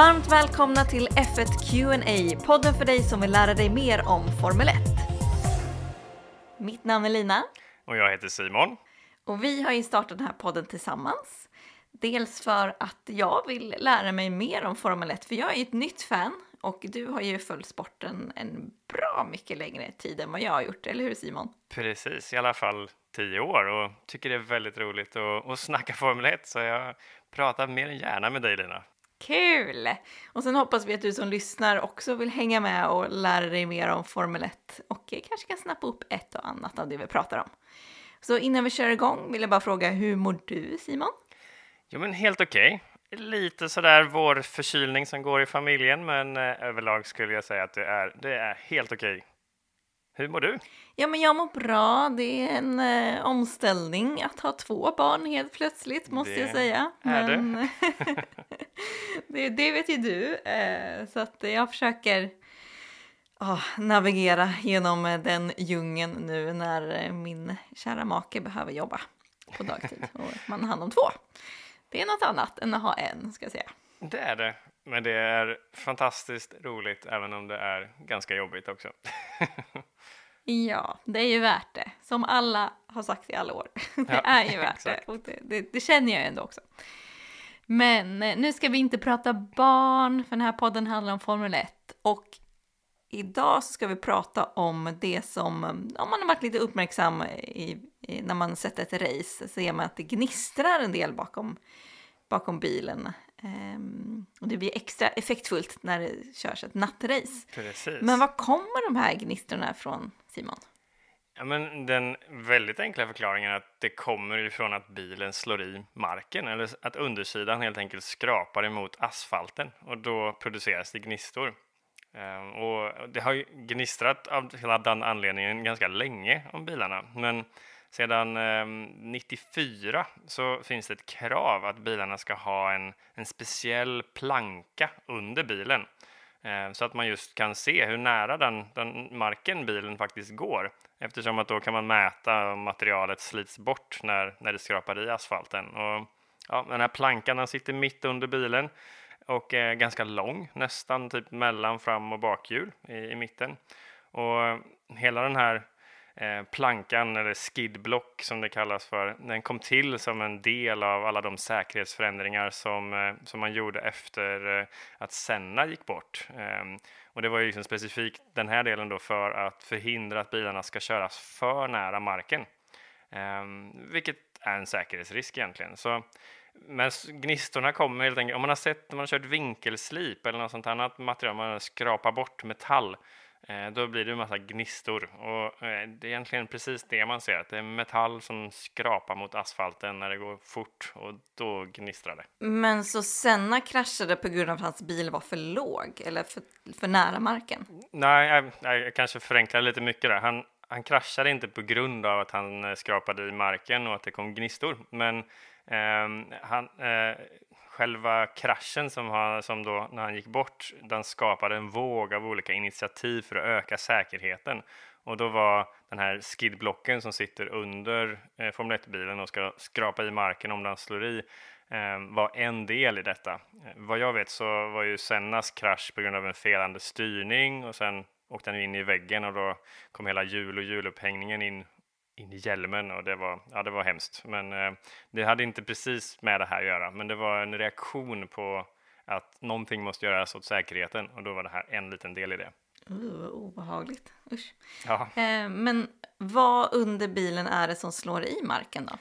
Varmt välkomna till F1 Q&A, podden för dig som vill lära dig mer om Formel 1. Mitt namn är Lina. Och jag heter Simon. Och vi har ju startat den här podden tillsammans. Dels för att jag vill lära mig mer om Formel 1, för jag är ett nytt fan och du har ju följt sporten en bra mycket längre tid än vad jag har gjort, eller hur Simon? Precis, i alla fall tio år och tycker det är väldigt roligt att, att snacka Formel 1 så jag pratar mer än gärna med dig Lina. Kul! Och sen hoppas vi att du som lyssnar också vill hänga med och lära dig mer om Formel 1 och kanske kan snappa upp ett och annat av det vi pratar om. Så innan vi kör igång vill jag bara fråga, hur mår du Simon? Jo men helt okej. Okay. Lite sådär vår förkylning som går i familjen men eh, överlag skulle jag säga att det är, det är helt okej. Okay. Hur mår du? Ja, men jag mår bra. Det är en eh, omställning att ha två barn helt plötsligt, måste det jag säga. Är men det. det, det vet ju du, eh, så att jag försöker oh, navigera genom den djungeln nu när eh, min kära make behöver jobba på dagtid och man har hand om två. Det är något annat än att ha en, ska jag säga. Det är det, men det är fantastiskt roligt även om det är ganska jobbigt också. Ja, det är ju värt det. Som alla har sagt i alla år. Det ja, är ju värt det. Och det, det. det. känner jag ju ändå också. Men eh, nu ska vi inte prata barn, för den här podden handlar om Formel 1. Och idag ska vi prata om det som, om man har varit lite uppmärksam i, i, när man sett ett race, så ser man att det gnistrar en del bakom, bakom bilen. Um, och det blir extra effektfullt när det körs ett nattrace. Precis. Men var kommer de här gnistrorna ifrån, Simon? Ja, men den väldigt enkla förklaringen är att det kommer ifrån att bilen slår i marken eller att undersidan helt enkelt skrapar emot asfalten och då produceras det gnistor. Um, och det har ju gnistrat av hela den anledningen ganska länge om bilarna, men sedan eh, 94 så finns det ett krav att bilarna ska ha en, en speciell planka under bilen eh, så att man just kan se hur nära den, den marken bilen faktiskt går eftersom att då kan man mäta om materialet slits bort när, när det skrapar i asfalten. Och, ja, den här plankan den sitter mitt under bilen och är ganska lång, nästan typ mellan fram och bakhjul i, i mitten. Och hela den här Eh, plankan, eller skidblock som det kallas för, den kom till som en del av alla de säkerhetsförändringar som, eh, som man gjorde efter eh, att Senna gick bort. Ehm, och det var ju liksom specifikt den här delen då för att förhindra att bilarna ska köras för nära marken, ehm, vilket är en säkerhetsrisk egentligen. Så men gnistorna kommer helt enkelt, om man har sett, när man har kört vinkelslip eller något sånt annat material, man skrapar bort metall, Eh, då blir det en massa gnistor och eh, det är egentligen precis det man ser, att det är metall som skrapar mot asfalten när det går fort och då gnistrar det. Men så Senna kraschade på grund av att hans bil var för låg eller för, för nära marken? Nej, jag, jag kanske förenklar lite mycket där. Han, han kraschade inte på grund av att han eh, skrapade i marken och att det kom gnistor, men eh, han, eh, själva kraschen som, han, som då när han gick bort, den skapade en våg av olika initiativ för att öka säkerheten. Och då var den här skidblocken som sitter under eh, Formel 1-bilen och ska skrapa i marken om den slår i, eh, var en del i detta. Eh, vad jag vet så var ju Sennas krasch på grund av en felande styrning och sen åkte han in i väggen och då kom hela hjul och hjulupphängningen in in i hjälmen och det var, ja, det var hemskt. Men eh, det hade inte precis med det här att göra, men det var en reaktion på att någonting måste göras åt säkerheten och då var det här en liten del i det. Uh, obehagligt, usch. Ja. Eh, men vad under bilen är det som slår i marken då?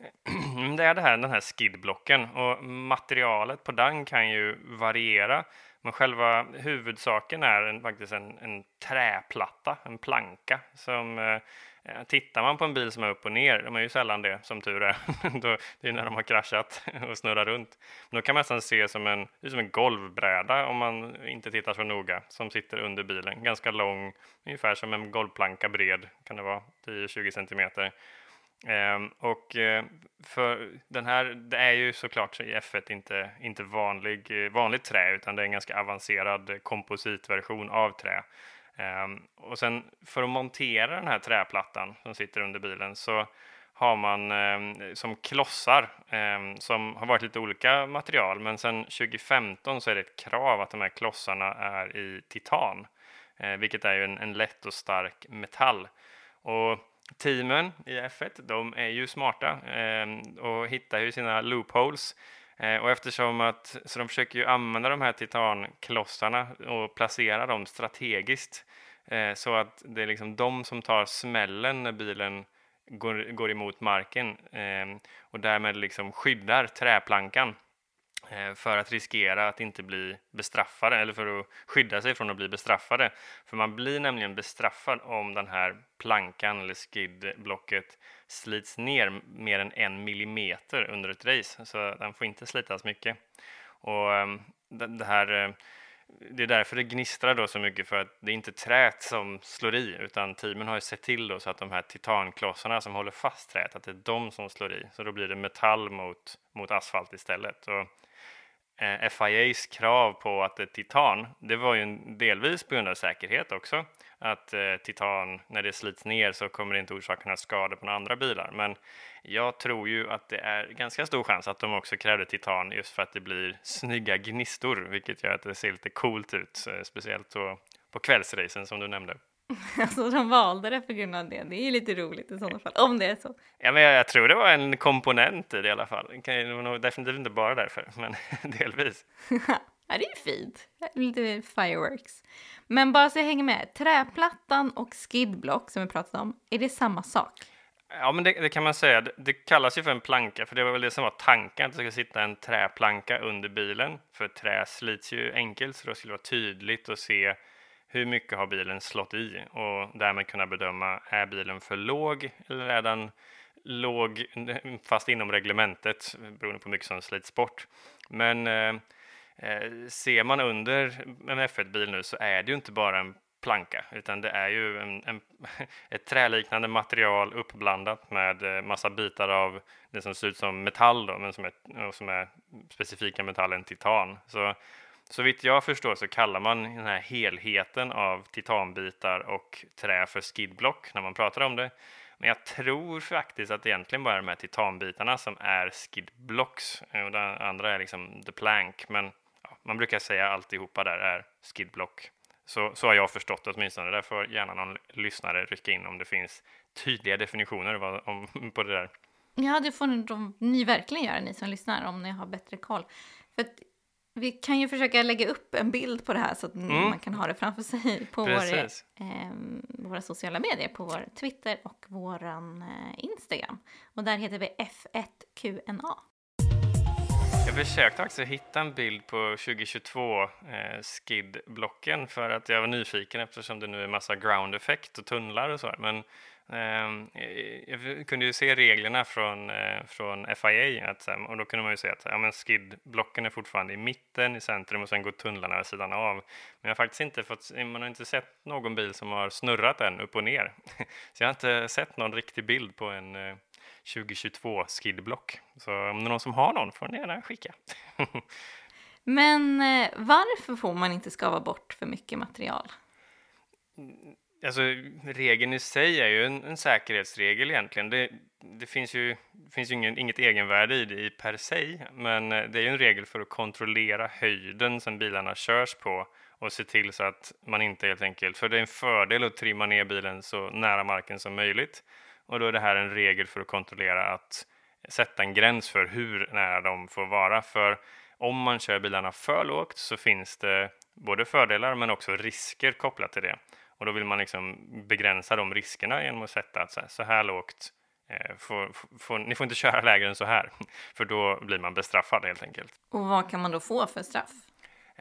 Det är det här, den här skidblocken och materialet på den kan ju variera. Men själva huvudsaken är en, faktiskt en, en träplatta, en planka som eh, tittar man på en bil som är upp och ner, de är ju sällan det som tur är, då, det är när de har kraschat och snurrar runt. Men då kan man nästan se som en, som en golvbräda om man inte tittar så noga, som sitter under bilen. Ganska lång, ungefär som en golvplanka bred, kan det vara 10-20 centimeter. Ehm, och eh, för den här, det är ju såklart i F1 inte, inte vanlig, eh, vanligt trä, utan det är en ganska avancerad eh, kompositversion av trä. Ehm, och sen för att montera den här träplattan som sitter under bilen så har man eh, som klossar eh, som har varit lite olika material, men sedan 2015 så är det ett krav att de här klossarna är i titan, eh, vilket är ju en, en, lätt och stark metall. Och teamen i F1, de är ju smarta ehm, och hittar ju sina loopholes. Eh, och eftersom att, så de försöker ju använda de här titanklossarna och placera dem strategiskt eh, så att det är liksom de som tar smällen när bilen går, går emot marken eh, och därmed liksom skyddar träplankan Eh, för att riskera att inte bli bestraffade eller för att skydda sig från att bli bestraffade. För man blir nämligen bestraffad om den här plankan eller skidblocket slits ner mer än en millimeter under ett race, så den får inte slitas mycket. Och ehm, det här eh, det är därför det gnistrar då så mycket för att det är inte träet som slår i utan teamen har ju sett till då så att de här titanklossarna som håller fast träet, att det är de som slår i. Så då blir det metall mot, mot asfalt istället. Och, Eh, FIAs krav på att det är titan, det var ju delvis på grund av säkerhet också. Att eh, titan, när det slits ner så kommer det inte orsaka några skador på några andra bilar. Men jag tror ju att det är ganska stor chans att de också krävde titan just för att det blir snygga gnistor, vilket gör att det ser lite coolt ut, eh, speciellt på, på kvällsracen som du nämnde. Alltså de valde det på grund av det. Det är ju lite roligt i sådana fall, om det är så. Ja, men jag, jag tror det var en komponent i det i alla fall. Det var nog definitivt inte bara därför, men delvis. ja, det är fint. Lite fireworks. Men bara så jag hänger med, träplattan och skidblock som vi pratade om, är det samma sak? Ja, men det, det, kan man säga. Det, det, kallas ju för en planka, för det var väl det som var tanken, att det ska sitta en träplanka under bilen. För trä slits ju enkelt, så det skulle vara tydligt att se hur mycket har bilen slått i och därmed kunna bedöma, är bilen för låg eller är den låg fast inom reglementet beroende på hur mycket som slits bort. Men eh, eh ser man under en F1-bil nu så är det ju inte bara en planka, utan det är ju en, en, ett träliknande material uppblandat med eh, massa bitar av det som ser ut som metall då, men som är, som är specifika metallen titan. Så så vitt jag förstår så kallar man den här helheten av titanbitar och trä för skidblock när man pratar om det. Men jag tror faktiskt att det egentligen bara är de här titanbitarna som är skidblocks eh, och det andra är liksom the plank. Men ja, man brukar säga alltihopa där är skidblock. Så, så har jag förstått det åtminstone. Där får gärna någon lyssnare rycka in om det finns tydliga definitioner om, på det där. Ja, det får ni verkligen göra, ni som lyssnar, om ni har bättre koll. För vi kan ju försöka lägga upp en bild på det här så att mm. man kan ha det framför sig på vår, eh, våra sociala medier, på vår Twitter och vår eh, Instagram. Och där heter vi F1QNA. Jag försökte också hitta en bild på 2022 eh, skidblocken för att jag var nyfiken eftersom det nu är massa ground effect och tunnlar och så. Men jag kunde ju se reglerna från, eh, från FIA att, och då kunde man ju se att ja, men skidblocken är fortfarande i mitten, i centrum och sen går tunnlarna vid sidan av. Men jag har faktiskt inte fått, man har inte sett någon bil som har snurrat den upp och ner. Så jag har inte sett någon riktig bild på en 2022 eh, skidblock. Så om det är någon som har någon får ni gärna skicka. Men eh, varför får man inte skava bort för mycket material? Alltså, regeln i sig är ju en, en säkerhetsregel egentligen. Det, det finns ju, finns ju ingen, inget egenvärde i det i per se, men eh, det är ju en regel för att kontrollera höjden som bilarna körs på och se till så att man inte helt enkelt, för det är en fördel att trimma ner bilen så nära marken som möjligt. Och då är det här en regel för att kontrollera att sätta en gräns för hur nära de får vara. För om man kör bilarna för lågt så finns det både fördelar men också risker kopplat till det. Och då vill man liksom begränsa de riskerna genom att sätta att så här, så här lågt eh, får, får, ni får inte köra lägre än så här, för då blir man bestraffad helt enkelt. Och vad kan man då få för straff?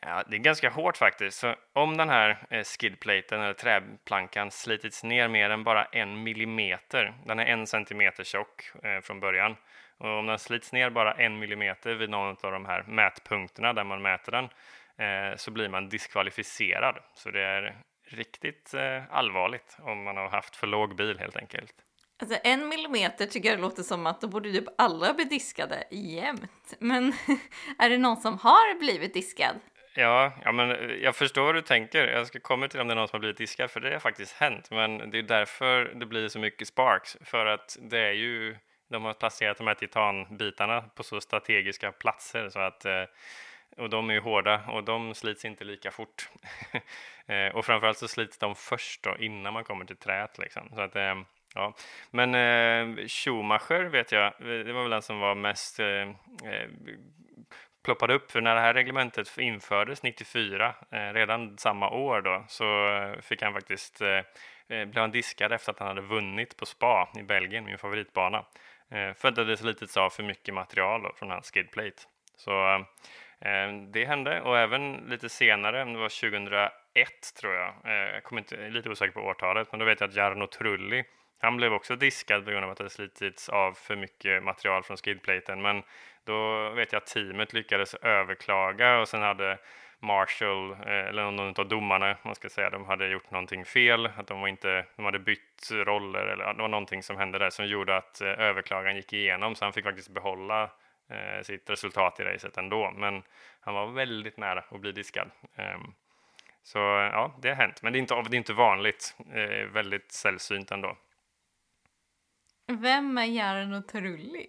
Ja, det är ganska hårt faktiskt. Så om den här eh, skidplaten eller träplankan slitits ner mer än bara en millimeter, den är en centimeter tjock eh, från början, och om den slits ner bara en millimeter vid någon av de här mätpunkterna där man mäter den, eh, så blir man diskvalificerad. Så det är riktigt eh, allvarligt om man har haft för låg bil helt enkelt. Alltså en millimeter tycker jag det låter som att då borde typ alla bli diskade jämt. Men är det någon som har blivit diskad? Ja, ja, men eh, jag förstår hur du tänker. Jag ska komma till om det är någon som har blivit diskad, för det har faktiskt hänt. Men det är därför det blir så mycket sparks, för att det är ju de har placerat de här titanbitarna på så strategiska platser så att och de är ju hårda och de slits inte lika fort. Eh, och framförallt så slits de först då, innan man kommer till träet liksom. Så att, ehm, ja. Men eh, Schumacher vet jag, det var väl den som var mest eh, eh ploppade upp, för när det här reglementet infördes 94, eh, redan samma år då, så eh, fick han faktiskt, eh, blev han diskad efter att han hade vunnit på Spa i Belgien, min favoritbana, för att det hade slitits av för mycket material då, från hans skidplate. Så ehm, Ehm, det hände och även lite senare, det var 2001 tror jag, eh, jag kommer inte, lite osäker på årtalet, men då vet jag att Jarno Trulli han blev också diskad på grund av att det slitits av för mycket material från skidplaten, men då vet jag att teamet lyckades överklaga och sen hade Marshall, eh, eller någon av domarna, man ska säga, de hade gjort någonting fel, att de, var inte, de hade bytt roller eller det var någonting som hände där som gjorde att eh, överklagan gick igenom. Så han fick faktiskt behålla eh, sitt resultat i racet ändå. Men han var väldigt nära att bli diskad. Eh, så ja, det har hänt, men det är inte, det är inte vanligt, väldigt sällsynt ändå. Vem är Jarno Trulli?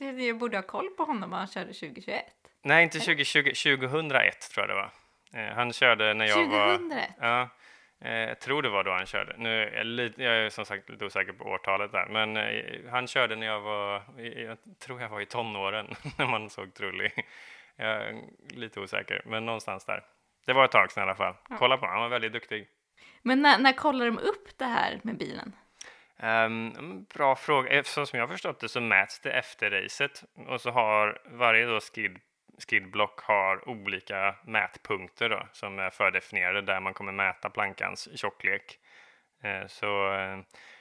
Jag borde ha koll på honom när han körde 2021. Nej, inte 2020, 2001 tror jag det var. Eh, han körde när jag 2001. var... Ja, eh, jag tror det var då han körde. Nu är jag, lite, jag är som sagt lite osäker på årtalet där, men eh, han körde när jag var, jag tror jag var i tonåren när man såg Trulli. Jag är lite osäker, men någonstans där. Det var ett tag sedan i alla fall. Kolla på honom, han var väldigt duktig. Men när, när kollar de upp det här med bilen? Um, bra fråga. Eftersom som jag har förstått det så mäts det efter racet och så har varje då skid, skidblock har olika mätpunkter då, som är fördefinierade där man kommer mäta plankans tjocklek. Uh, så uh,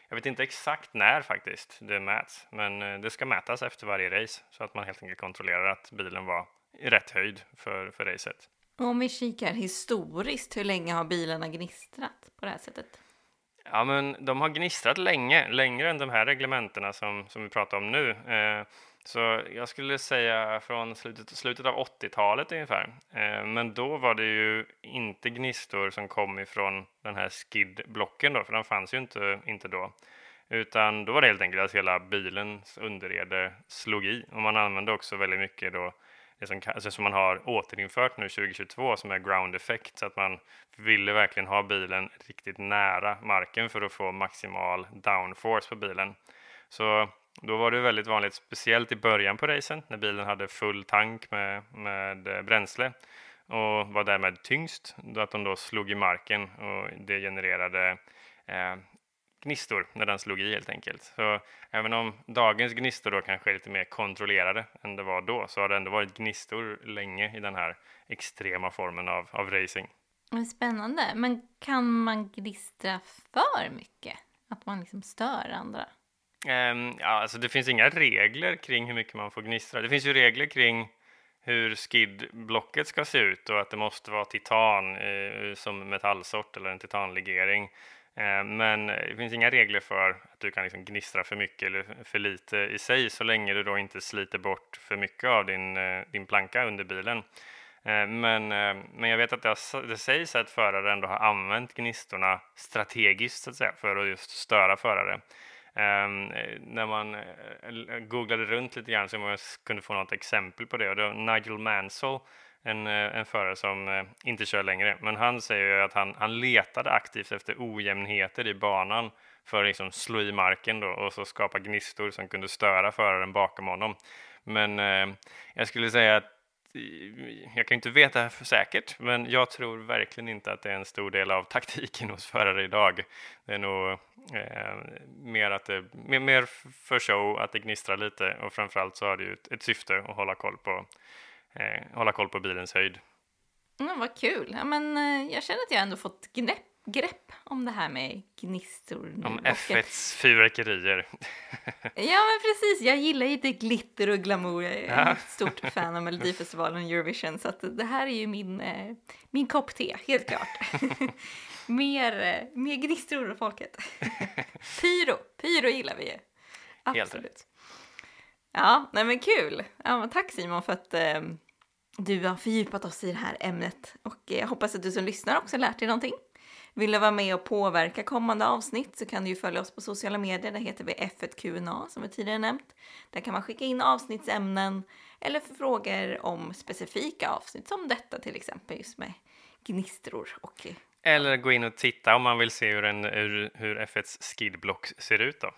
jag vet inte exakt när faktiskt det mäts, men uh, det ska mätas efter varje race så att man helt enkelt kontrollerar att bilen var i rätt höjd för, för racet. Om vi kikar historiskt, hur länge har bilarna gnistrat på det här sättet? Ja, men de har gnistrat länge, längre än de här reglementena som, som vi pratar om nu. Eh, så jag skulle säga från slutet, slutet av 80-talet ungefär. Eh, men då var det ju inte gnistor som kom ifrån den här skidblocken då, för den fanns ju inte, inte då. Utan då var det helt enkelt att hela bilens underrede slog i och man använde också väldigt mycket då det som, alltså som man har återinfört nu 2022 som är ground effect så att man ville verkligen ha bilen riktigt nära marken för att få maximal downforce på bilen. Så då var det väldigt vanligt, speciellt i början på racen när bilen hade full tank med, med eh, bränsle och var därmed tyngst, att de då slog i marken och det genererade eh, gnistor när den slog i helt enkelt. Så även om dagens gnistor då kanske är lite mer kontrollerade än det var då så har det ändå varit gnistor länge i den här extrema formen av, av racing. Spännande. Men kan man gnistra för mycket? Att man liksom stör andra? Um, ja, alltså det finns inga regler kring hur mycket man får gnistra. Det finns ju regler kring hur skidblocket ska se ut och att det måste vara titan eh, som metallsort eller en titanlegering. Eh, men det finns inga regler för att du kan liksom gnistra för mycket eller för lite i sig så länge du då inte sliter bort för mycket av din, eh, din planka under bilen. Eh, men, ehm, men jag vet att det, det sägs att förare ändå har använt gnistorna strategiskt så att säga, för att just störa förare. Um, när man eh, googlade runt lite grann så man kunde få något exempel på det och det var Nigel Mansell en, eh, en förare som eh, inte kör längre. Men han säger att han, han letade aktivt efter ojämnheter i banan för att liksom slå i marken då, och så skapa gnistor som kunde störa föraren bakom honom. Men eh, jag skulle säga att jag kan inte veta för säkert, men jag tror verkligen inte att det är en stor del av taktiken hos förare idag. Det är nog eh, mer, att det, mer, mer för show, att det gnistrar lite och framförallt så har det ju ett, ett syfte att hålla koll på eh, hålla koll på bilens höjd. Mm, vad kul. Ja, men, eh, jag känner att jag ändå fått grepp, grepp om det här med gnistor. Om F1s fyrverkerier. ja, men precis. Jag gillar ju det glitter och glamour. Jag är ett stort fan av Melodifestivalen och Eurovision. Så att det här är ju min, eh, min kopp te, helt klart. mer, eh, mer gnistor och folket. Pyro, pyro gillar vi ju. Absolut. Helt rätt. Ja, nej men kul. Ja, tack Simon för att eh, du har fördjupat oss i det här ämnet och jag hoppas att du som lyssnar också lärt dig någonting. Vill du vara med och påverka kommande avsnitt så kan du ju följa oss på sociala medier. Där heter vi F1QNA som vi tidigare nämnt. Där kan man skicka in avsnittsämnen eller frågor om specifika avsnitt som detta till exempel just med gnistror och eller gå in och titta om man vill se hur, en, hur, hur F1s skidblock ser ut då.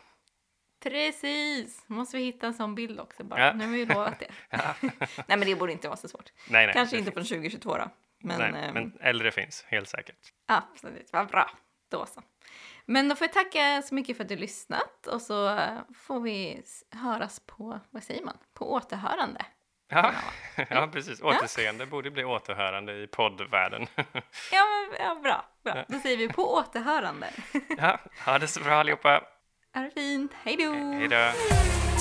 Precis! Måste vi hitta en sån bild också bara. Ja. Nu har vi lovat det. ja. nej men det borde inte vara så svårt. Nej, nej, Kanske inte finns. från 2022 då. Men, nej, ähm, men äldre finns, helt säkert. Absolut, vad bra. Då så. Men då får jag tacka så mycket för att du lyssnat och så får vi höras på, vad säger man, på återhörande. Ja, ja precis. Återseende ja. borde bli återhörande i poddvärlden. ja, ja, bra. bra. Då säger vi på återhörande. ja, ha det så bra allihopa. Ha det fint. Hej då! Hej då!